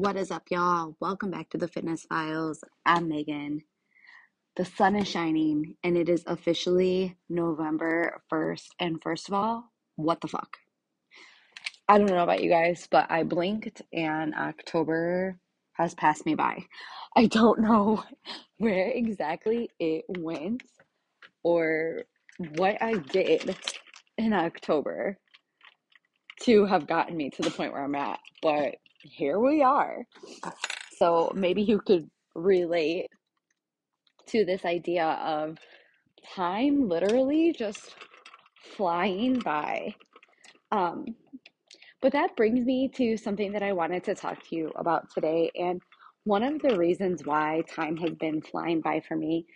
What is up, y'all? Welcome back to the Fitness Files. I'm Megan. The sun is shining and it is officially November 1st. And first of all, what the fuck? I don't know about you guys, but I blinked and October has passed me by. I don't know where exactly it went or what I did in October to have gotten me to the point where I'm at, but here we are. So maybe you could relate to this idea of time literally just flying by. Um, but that brings me to something that I wanted to talk to you about today. And one of the reasons why time has been flying by for me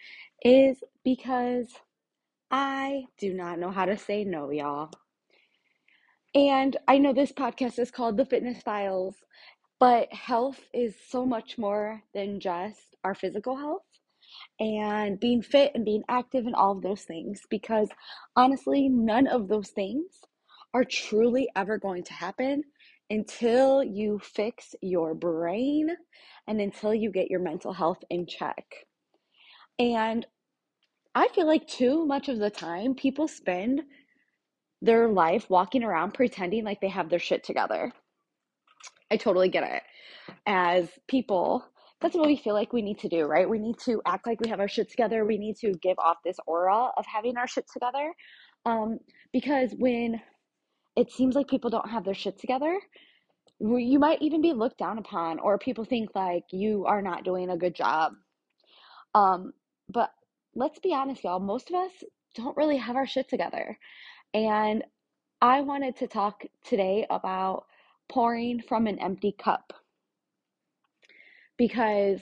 is because I do not know how to say no, y'all. And I know this podcast is called The Fitness Files, but health is so much more than just our physical health and being fit and being active and all of those things because honestly, none of those things are truly ever going to happen until you fix your brain and until you get your mental health in check. And I feel like too much of the time people spend their life walking around pretending like they have their shit together. I totally get it. As people, that's what we feel like we need to do, right? We need to act like we have our shit together. We need to give off this aura of having our shit together. Um, because when it seems like people don't have their shit together, you might even be looked down upon, or people think like you are not doing a good job. Um, but let's be honest, y'all, most of us don't really have our shit together. And I wanted to talk today about pouring from an empty cup because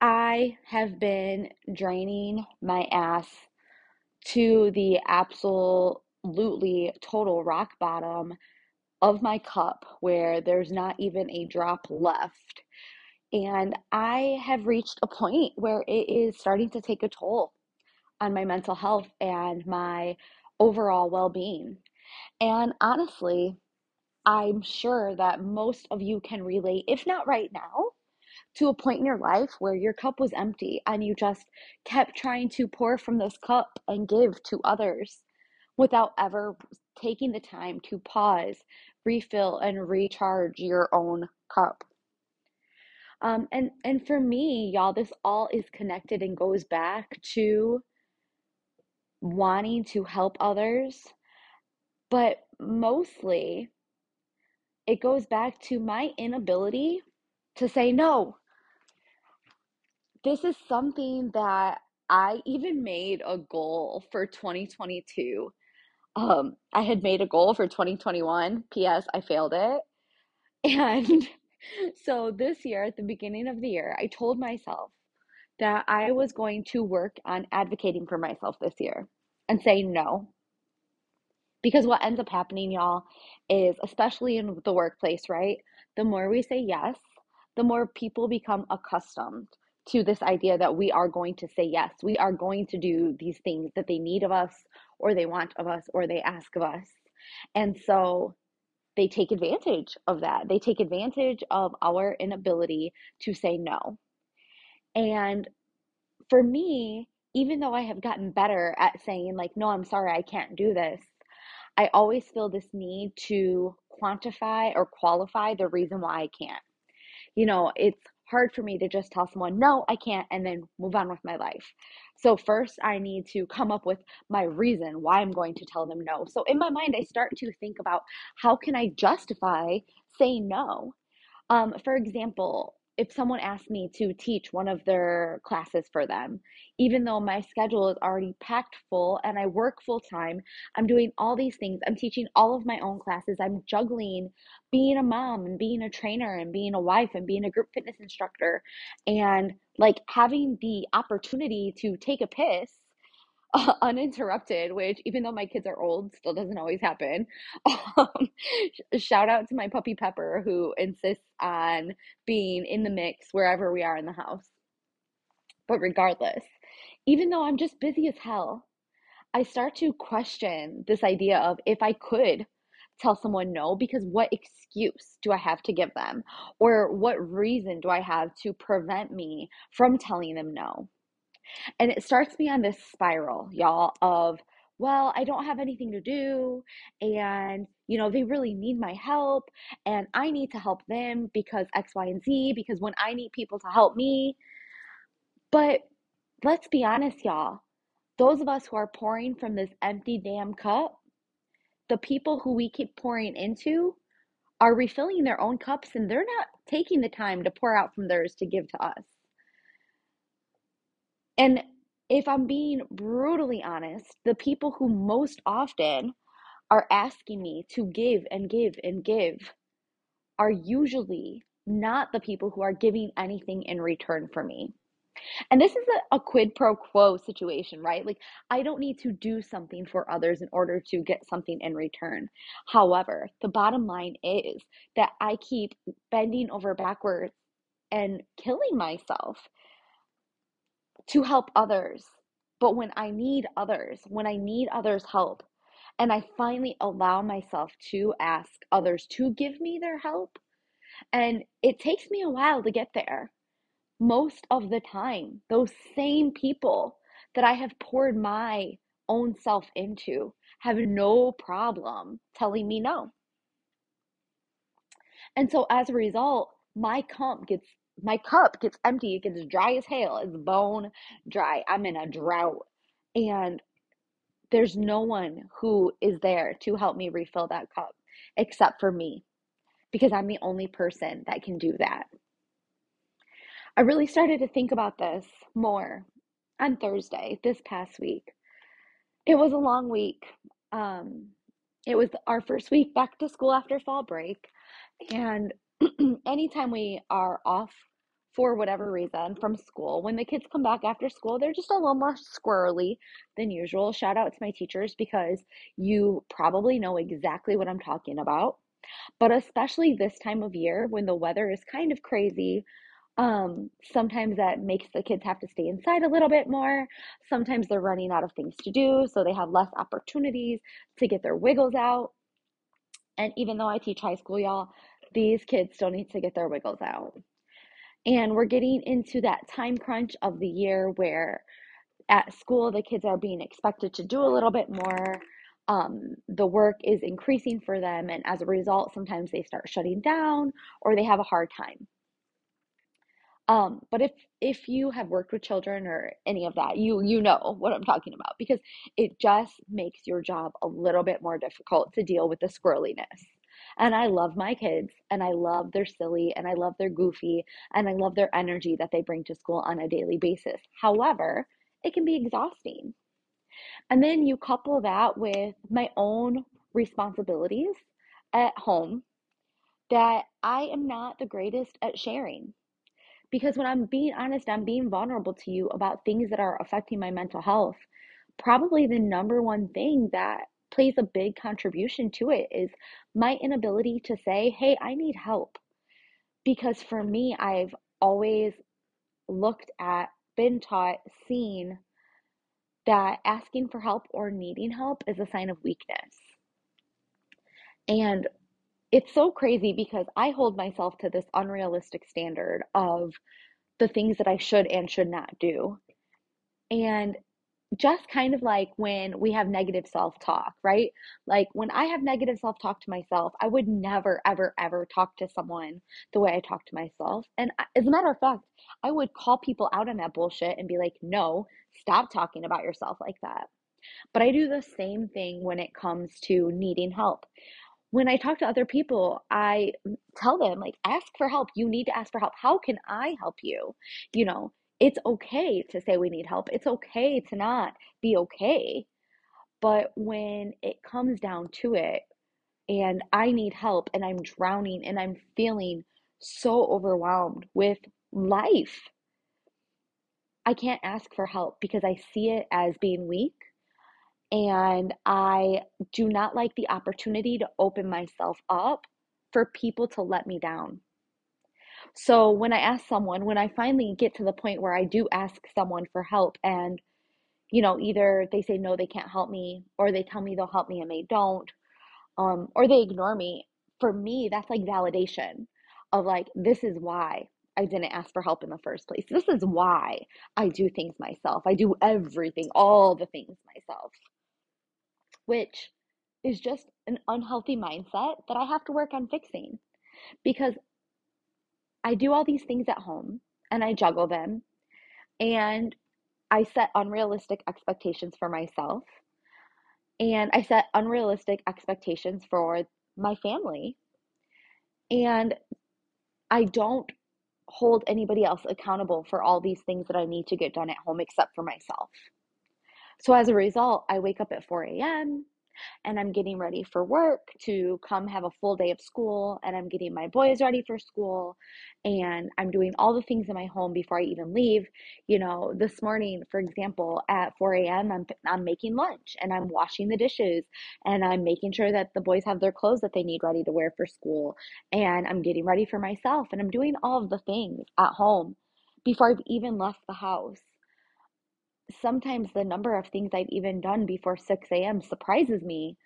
I have been draining my ass to the absolutely total rock bottom of my cup where there's not even a drop left. And I have reached a point where it is starting to take a toll on my mental health and my overall well being. And honestly, I'm sure that most of you can relate, if not right now, to a point in your life where your cup was empty and you just kept trying to pour from this cup and give to others without ever taking the time to pause, refill, and recharge your own cup. Um, and and for me, y'all, this all is connected and goes back to wanting to help others, but mostly it goes back to my inability to say no. This is something that I even made a goal for 2022. Um, I had made a goal for 2021. P.S. I failed it. And so this year, at the beginning of the year, I told myself that I was going to work on advocating for myself this year and say no. Because what ends up happening, y'all, is especially in the workplace, right? The more we say yes, the more people become accustomed to this idea that we are going to say yes. We are going to do these things that they need of us, or they want of us, or they ask of us. And so they take advantage of that. They take advantage of our inability to say no. And for me, even though I have gotten better at saying, like, no, I'm sorry, I can't do this, I always feel this need to quantify or qualify the reason why I can't. You know, it's hard for me to just tell someone, no, I can't, and then move on with my life. So, first, I need to come up with my reason why I'm going to tell them no. So, in my mind, I start to think about how can I justify saying no? Um, for example, if someone asked me to teach one of their classes for them, even though my schedule is already packed full and I work full time, I'm doing all these things. I'm teaching all of my own classes. I'm juggling being a mom and being a trainer and being a wife and being a group fitness instructor and like having the opportunity to take a piss uninterrupted, which even though my kids are old, still doesn't always happen. Um, shout out to my puppy Pepper, who insists on being in the mix wherever we are in the house. But regardless, even though I'm just busy as hell, I start to question this idea of if I could tell someone no because what excuse do I have to give them? Or what reason do I have to prevent me from telling them no? And it starts me on this spiral, y'all, of, well, I don't have anything to do. And, you know, they really need my help. And I need to help them because X, Y, and Z, because when I need people to help me. But let's be honest, y'all. Those of us who are pouring from this empty damn cup, the people who we keep pouring into are refilling their own cups and they're not taking the time to pour out from theirs to give to us. And if I'm being brutally honest, the people who most often are asking me to give and give and give are usually not the people who are giving anything in return for me. And this is a, a, quid pro quo situation, right? Like, I don't need to do something for others in order to get something in return. However, the bottom line is that I keep bending over backwards and killing myself to help others. But when I need others, when I need others' help, and I finally allow myself to ask others to give me their help, and it takes me a while to get there. Most of the time, those same people that I have poured my own self into have no problem telling me no. And so as a result, my comp gets my cup gets empty, it gets dry as hell, it's bone dry. I'm in a drought. And there's no one who is there to help me refill that cup except for me because I'm the only person that can do that. I really started to think about this more on Thursday this past week. It was a long week. Um, it was our first week back to school after fall break. And anytime we are off for whatever reason from school, when the kids come back after school, they're just a little more squirrely than usual. Shout out to my teachers because you probably know exactly what I'm talking about. But especially this time of year when the weather is kind of crazy, um, sometimes that makes the kids have to stay inside a little bit more. Sometimes they're running out of things to do, so they have less opportunities to get their wiggles out. And even though I teach high school, y'all, these kids still need to get their wiggles out. And we're getting into that time crunch of the year where at school the kids are being expected to do a little bit more. Um, the work is increasing for them, and as a result, sometimes they start shutting down or they have a hard time. Um, but if if you have worked with children or any of that, you you know what I'm talking about because it just makes your job a little bit more difficult to deal with the squirreliness. And I love my kids and I love their silly and I love their goofy and I love their energy that they bring to school on a daily basis. However, it can be exhausting. And then you couple that with my own responsibilities at home that I am not the greatest at sharing. Because when I'm being honest, I'm being vulnerable to you about things that are affecting my mental health. Probably the number one thing that plays a big contribution to it is my inability to say, hey, I need help. Because for me, I've always looked at, been taught, seen that asking for help or needing help is a sign of weakness. And it's so crazy because I hold myself to this unrealistic standard of the things that I should and should not do. And just kind of like when we have negative self talk, right? Like when I have negative self talk to myself, I would never, ever, ever talk to someone the way I talk to myself. And as a matter of fact, I would call people out on that bullshit and be like, no, stop talking about yourself like that. But I do the same thing when it comes to needing help. When I talk to other people, I tell them, like, ask for help. You need to ask for help. How can I help you? You know, it's okay to say we need help. It's okay to not be okay. But when it comes down to it, and I need help, and I'm drowning, and I'm feeling so overwhelmed with life, I can't ask for help because I see it as being weak. And I do not like the opportunity to open myself up for people to let me down. So when I ask someone, when I finally get to the point where I do ask someone for help and you know, either they say no, they can't help me, or they tell me they'll help me and they don't. um, or they ignore me, for me, that's like validation of like, this is why I didn't ask for help in the first place. This is why I do things myself. I do everything, all the things myself, which is just an unhealthy mindset that I have to work on fixing because I do all these things at home and I juggle them and I set unrealistic expectations for myself and I set unrealistic expectations for my family. And I don't hold anybody else accountable for all these things that I need to get done at home except for myself. So as a result, I wake up at 4 a.m and I'm getting ready for work to come have a full day of school and I'm getting my boys ready for school and I'm doing all the things in my home before I even leave. You know, this morning, for example, at 4 a.m., I'm, I'm making lunch and I'm washing the dishes and I'm making sure that the boys have their clothes that they need ready to wear for school and I'm getting ready for myself and I'm doing all of the things at home before I've even left the house sometimes the number of things I've even done before 6 a.m. surprises me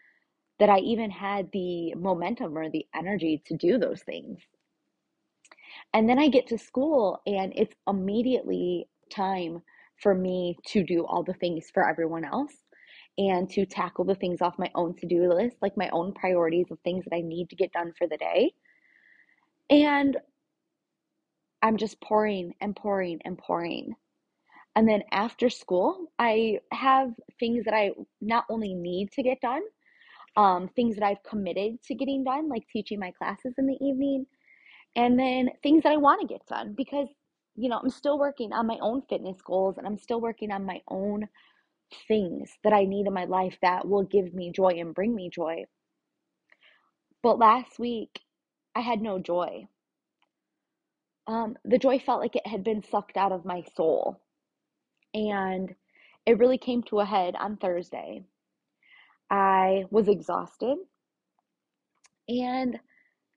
that I even had the momentum or the energy to do those things. And then I get to school and it's immediately time for me to do all the things for everyone else and to tackle the things off my own to do list, like my own priorities of things that I need to get done for the day. And I'm just pouring and pouring and pouring. And then after school, I have things that I not only need to get done, um, things that I've committed to getting done, like teaching my classes in the evening, and then things that I want to get done because, you know, I'm still working on my own fitness goals and I'm still working on my own things that I need in my life that will give me joy and bring me joy. But last week, I had no joy. Um, the joy felt like it had been sucked out of my soul. And it really came to a head on Thursday. I was exhausted. And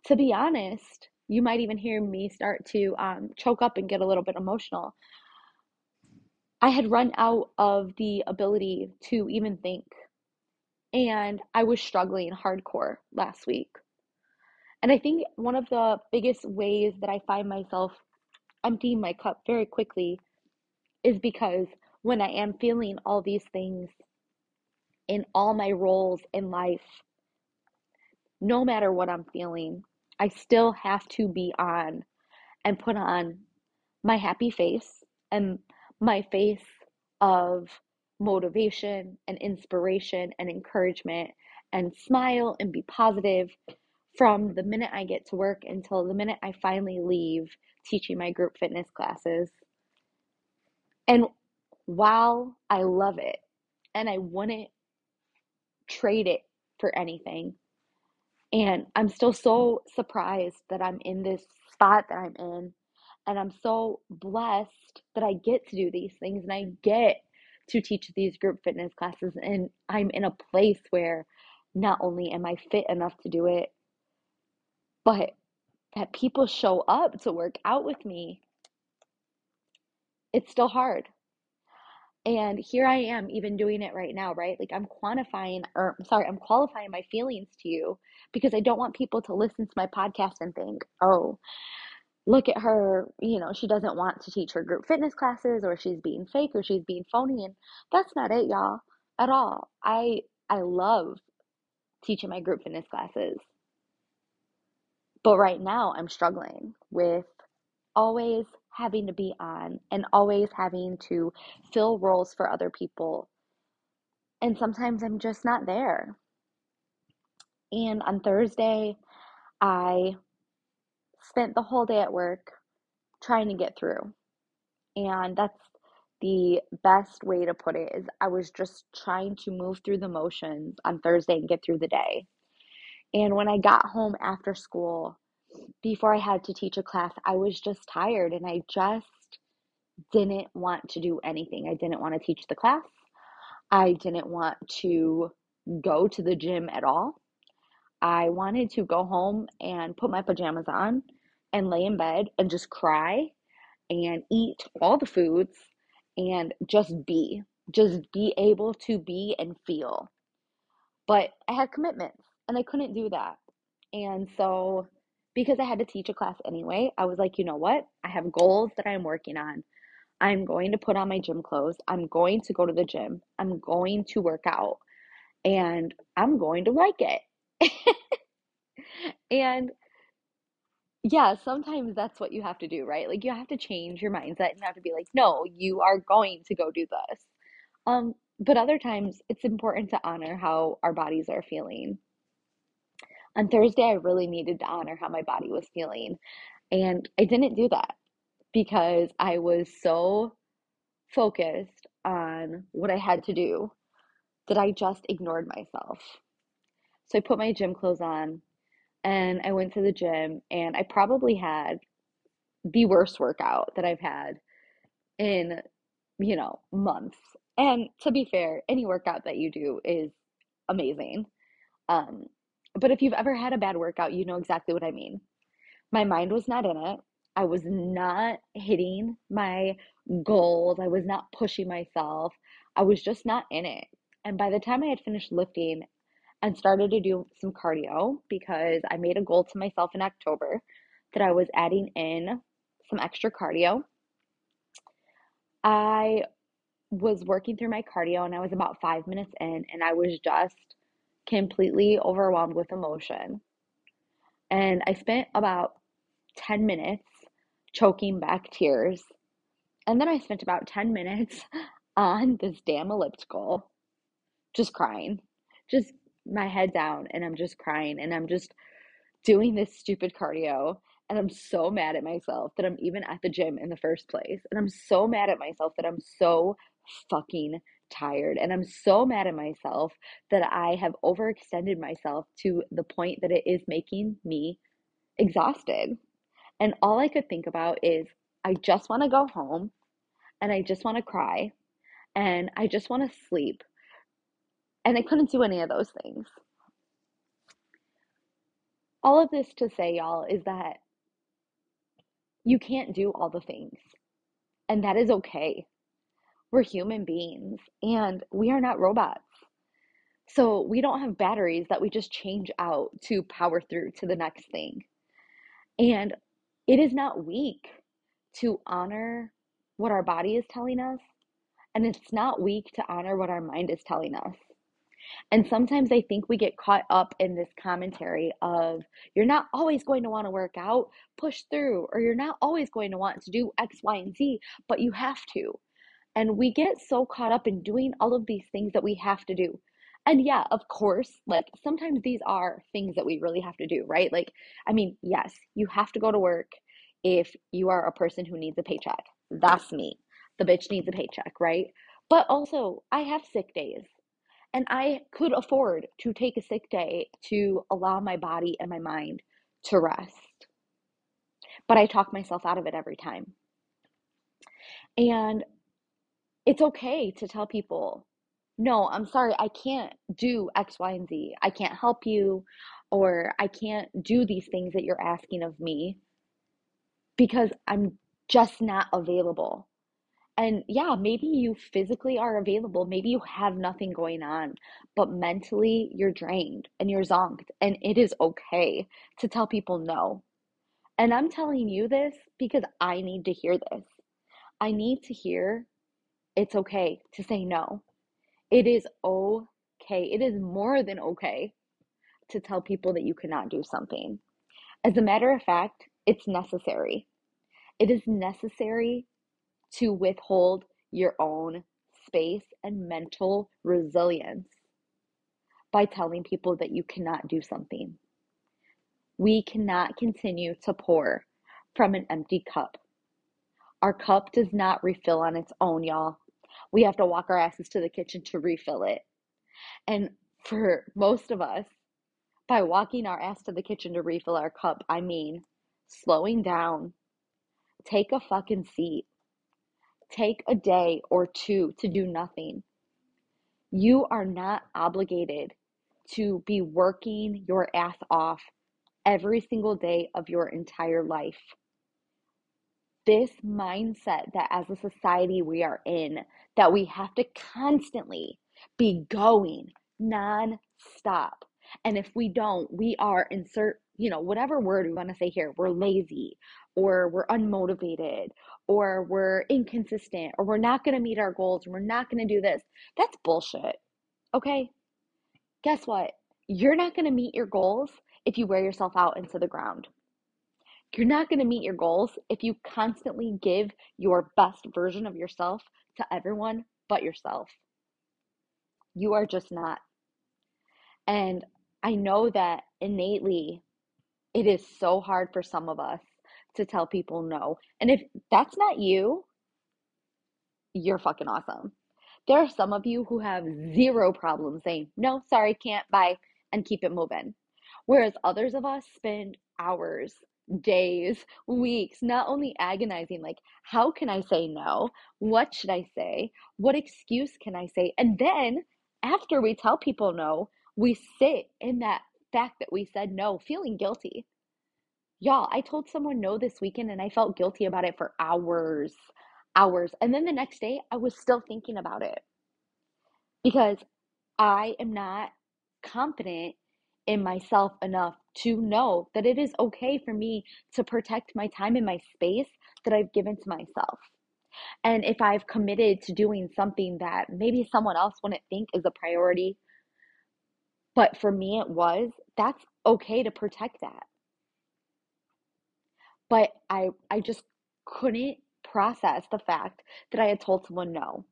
to be honest, you might even hear me start to um, choke up and get a little bit emotional. I had run out of the ability to even think. And I was struggling hardcore last week. And I think one of the biggest ways that I find myself emptying my cup very quickly is because when I am feeling all these things in all my roles in life, no matter what I'm feeling, I still have to be on and put on my happy face and my face of motivation and inspiration and encouragement and smile and be positive from the minute I get to work until the minute I finally leave teaching my group fitness classes. And while I love it and I wouldn't trade it for anything, and I'm still so surprised that I'm in this spot that I'm in. And I'm so blessed that I get to do these things and I get to teach these group fitness classes. And I'm in a place where not only am I fit enough to do it, but that people show up to work out with me. It's still hard. And here I am even doing it right now, right? Like I'm quantifying or sorry, I'm qualifying my feelings to you because I don't want people to listen to my podcast and think, "Oh, look at her, you know, she doesn't want to teach her group fitness classes or she's being fake or she's being phony." And that's not it, y'all, at all. I I love teaching my group fitness classes. But right now I'm struggling with always having to be on and always having to fill roles for other people. And sometimes I'm just not there. And on Thursday, I spent the whole day at work trying to get through. And that's the best way to put it is I was just trying to move through the motions on Thursday and get through the day. And when I got home after school, before I had to teach a class, I was just tired and I just didn't want to do anything. I didn't want to teach the class. I didn't want to go to the gym at all. I wanted to go home and put my pajamas on and lay in bed and just cry and eat all the foods and just be, just be able to be and feel. But I had commitments And I couldn't do that. And so, because I had to teach a class anyway, I was like, you know what? I have goals that I'm working on. I'm going to put on my gym clothes. I'm going to go to the gym. I'm going to work out. And I'm going to like it. and yeah, sometimes that's what you have to do, right? Like you have to change your mindset and you have to be like, no, you are going to go do this. Um, but other times it's important to honor how our bodies are feeling. On Thursday, I really needed to honor how my body was feeling. And I didn't do that because I was so focused on what I had to do that I just ignored myself. So I put my gym clothes on and I went to the gym and I probably had the worst workout that I've had in, you know, months. And to be fair, any workout that you do is amazing. Um, but if you've ever had a bad workout, you know exactly what I mean. My mind was not in it. I was not hitting my goals. I was not pushing myself. I was just not in it. And by the time I had finished lifting and started to do some cardio because I made a goal to myself in October that I was adding in some extra cardio. I was working through my cardio and I was about five minutes in and I was just completely overwhelmed with emotion. And I spent about 10 minutes choking back tears. And then I spent about 10 minutes on this damn elliptical, just crying, just my head down and I'm just crying and I'm just doing this stupid cardio and I'm so mad at myself that I'm even at the gym in the first place. And I'm so mad at myself that I'm so fucking tired. And I'm so mad at myself that I have overextended myself to the point that it is making me exhausted. And all I could think about is I just want to go home and I just want to cry and I just want to sleep and I couldn't do any of those things. All of this to say, y'all, is that you can't do all the things. And that is okay. We're human beings and we are not robots. So we don't have batteries that we just change out to power through to the next thing. And it is not weak to honor what our body is telling us. And it's not weak to honor what our mind is telling us. And sometimes I think we get caught up in this commentary of you're not always going to want to work out, push through, or you're not always going to want to do X, Y, and Z, but you have to. And we get so caught up in doing all of these things that we have to do. And yeah, of course, like sometimes these are things that we really have to do, right? Like, I mean, yes, you have to go to work if you are a person who needs a paycheck. That's me. The bitch needs a paycheck, right? But also, I have sick days. And I could afford to take a sick day to allow my body and my mind to rest. But I talk myself out of it every time. And it's okay to tell people, no, I'm sorry, I can't do X, Y, and Z. I can't help you, or I can't do these things that you're asking of me because I'm just not available. And yeah, maybe you physically are available. Maybe you have nothing going on, but mentally you're drained and you're zonked. And it is okay to tell people no. And I'm telling you this because I need to hear this. I need to hear it's okay to say no. It is okay. It is more than okay to tell people that you cannot do something. As a matter of fact, it's necessary. It is necessary to withhold your own space and mental resilience by telling people that you cannot do something. We cannot continue to pour from an empty cup. Our cup does not refill on its own, y'all. We have to walk our asses to the kitchen to refill it. And for most of us, by walking our ass to the kitchen to refill our cup, I mean slowing down. Take a fucking seat. Take a day or two to do nothing. You are not obligated to be working your ass off every single day of your entire life. This mindset that as a society we are in, that we have to constantly be going non stop, And if we don't, we are insert, you know, whatever word we want to say here, we're lazy or we're unmotivated or we're inconsistent or we're not going to meet our goals and we're not going to do this. That's bullshit. Okay? Guess what? You're not going to meet your goals if you wear yourself out into the ground. You're not going to meet your goals if you constantly give your best version of yourself to everyone but yourself. You are just not. And I know that innately it is so hard for some of us to tell people no. And if that's not you, you're fucking awesome. There are some of you who have zero problem saying, no, sorry, can't, bye, and keep it moving. Whereas others of us spend hours, days, weeks, not only agonizing, like, how can I say no? What should I say? What excuse can I say? And then after we tell people no, we sit in that fact that we said no, feeling guilty. Y'all, I told someone no this weekend and I felt guilty about it for hours, hours. And then the next day, I was still thinking about it because I am not confident in myself enough to know that it is okay for me to protect my time and my space that I've given to myself. And if I've committed to doing something that maybe someone else wouldn't think is a priority, but for me it was, that's okay to protect that but I I just couldn't process the fact that I had told someone no.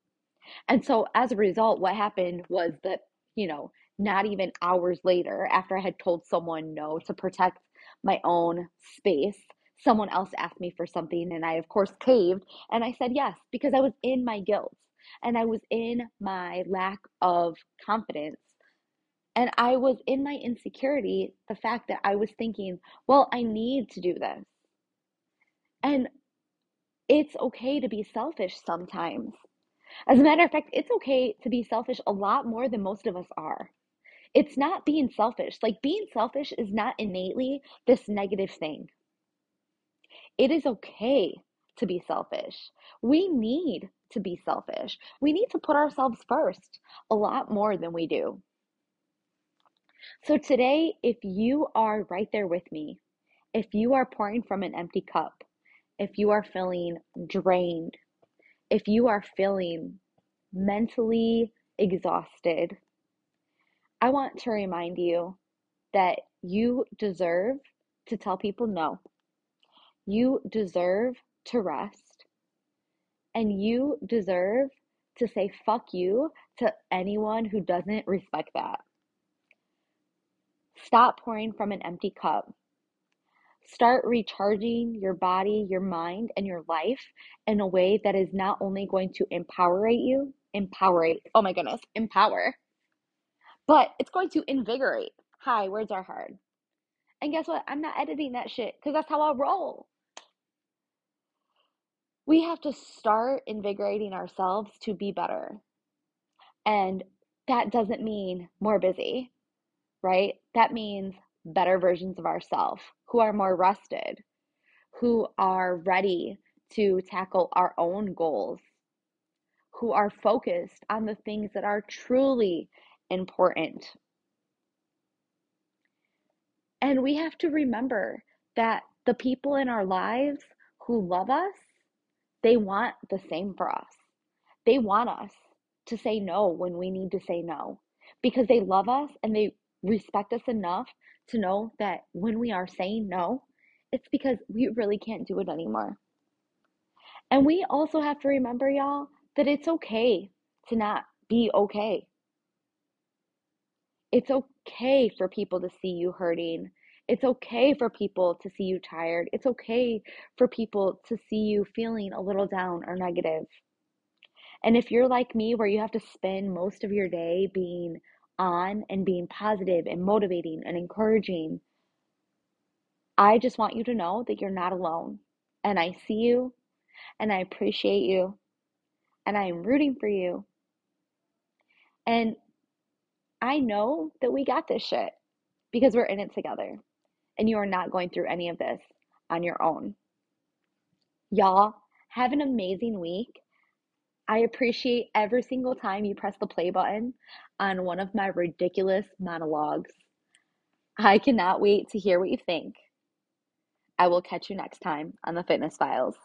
And so as a result, what happened was that, you know, not even hours later, after I had told someone no to protect my own space, someone else asked me for something and I of course caved and I said yes because I was in my guilt and I was in my lack of confidence and I was in my insecurity, the fact that I was thinking, well, I need to do this. And it's okay to be selfish sometimes. As a matter of fact, it's okay to be selfish a lot more than most of us are. It's not being selfish. Like being selfish is not innately this negative thing. It is okay to be selfish. We need to be selfish. We need to put ourselves first a lot more than we do. So, today, if you are right there with me, if you are pouring from an empty cup, if you are feeling drained, if you are feeling mentally exhausted, I want to remind you that you deserve to tell people no. You deserve to rest. And you deserve to say fuck you to anyone who doesn't respect that. Stop pouring from an empty cup. Start recharging your body, your mind, and your life in a way that is not only going to empower you, empower, oh my goodness, empower, but it's going to invigorate. Hi, words are hard. And guess what? I'm not editing that shit because that's how I roll. We have to start invigorating ourselves to be better. And that doesn't mean more busy, right? That means better versions of ourselves who are more rested, who are ready to tackle our own goals, who are focused on the things that are truly important. And we have to remember that the people in our lives who love us, they want the same for us. They want us to say no when we need to say no because they love us and they respect us enough to know that when we are saying no, it's because we really can't do it anymore. And we also have to remember, y'all, that it's okay to not be okay. It's okay for people to see you hurting. It's okay for people to see you tired. It's okay for people to see you feeling a little down or negative. And if you're like me, where you have to spend most of your day being on and being positive and motivating and encouraging, I just want you to know that you're not alone. And I see you and I appreciate you and I am rooting for you. And I know that we got this shit because we're in it together. And you are not going through any of this on your own. Y'all, have an amazing week. I appreciate every single time you press the play button on one of my ridiculous monologues. I cannot wait to hear what you think. I will catch you next time on the Fitness Files.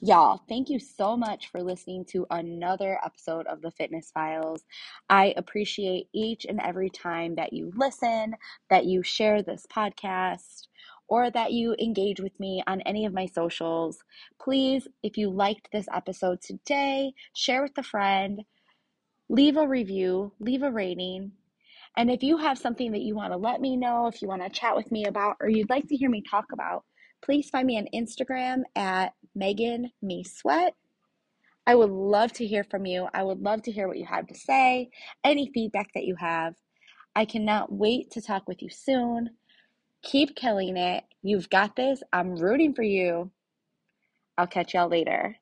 Y'all, thank you so much for listening to another episode of the Fitness Files. I appreciate each and every time that you listen, that you share this podcast, or that you engage with me on any of my socials. Please, if you liked this episode today, share with a friend, leave a review, leave a rating. And if you have something that you want to let me know, if you want to chat with me about, or you'd like to hear me talk about, please find me on Instagram at Megan Me Sweat. I would love to hear from you. I would love to hear what you have to say, any feedback that you have. I cannot wait to talk with you soon. Keep killing it. You've got this. I'm rooting for you. I'll catch y'all later.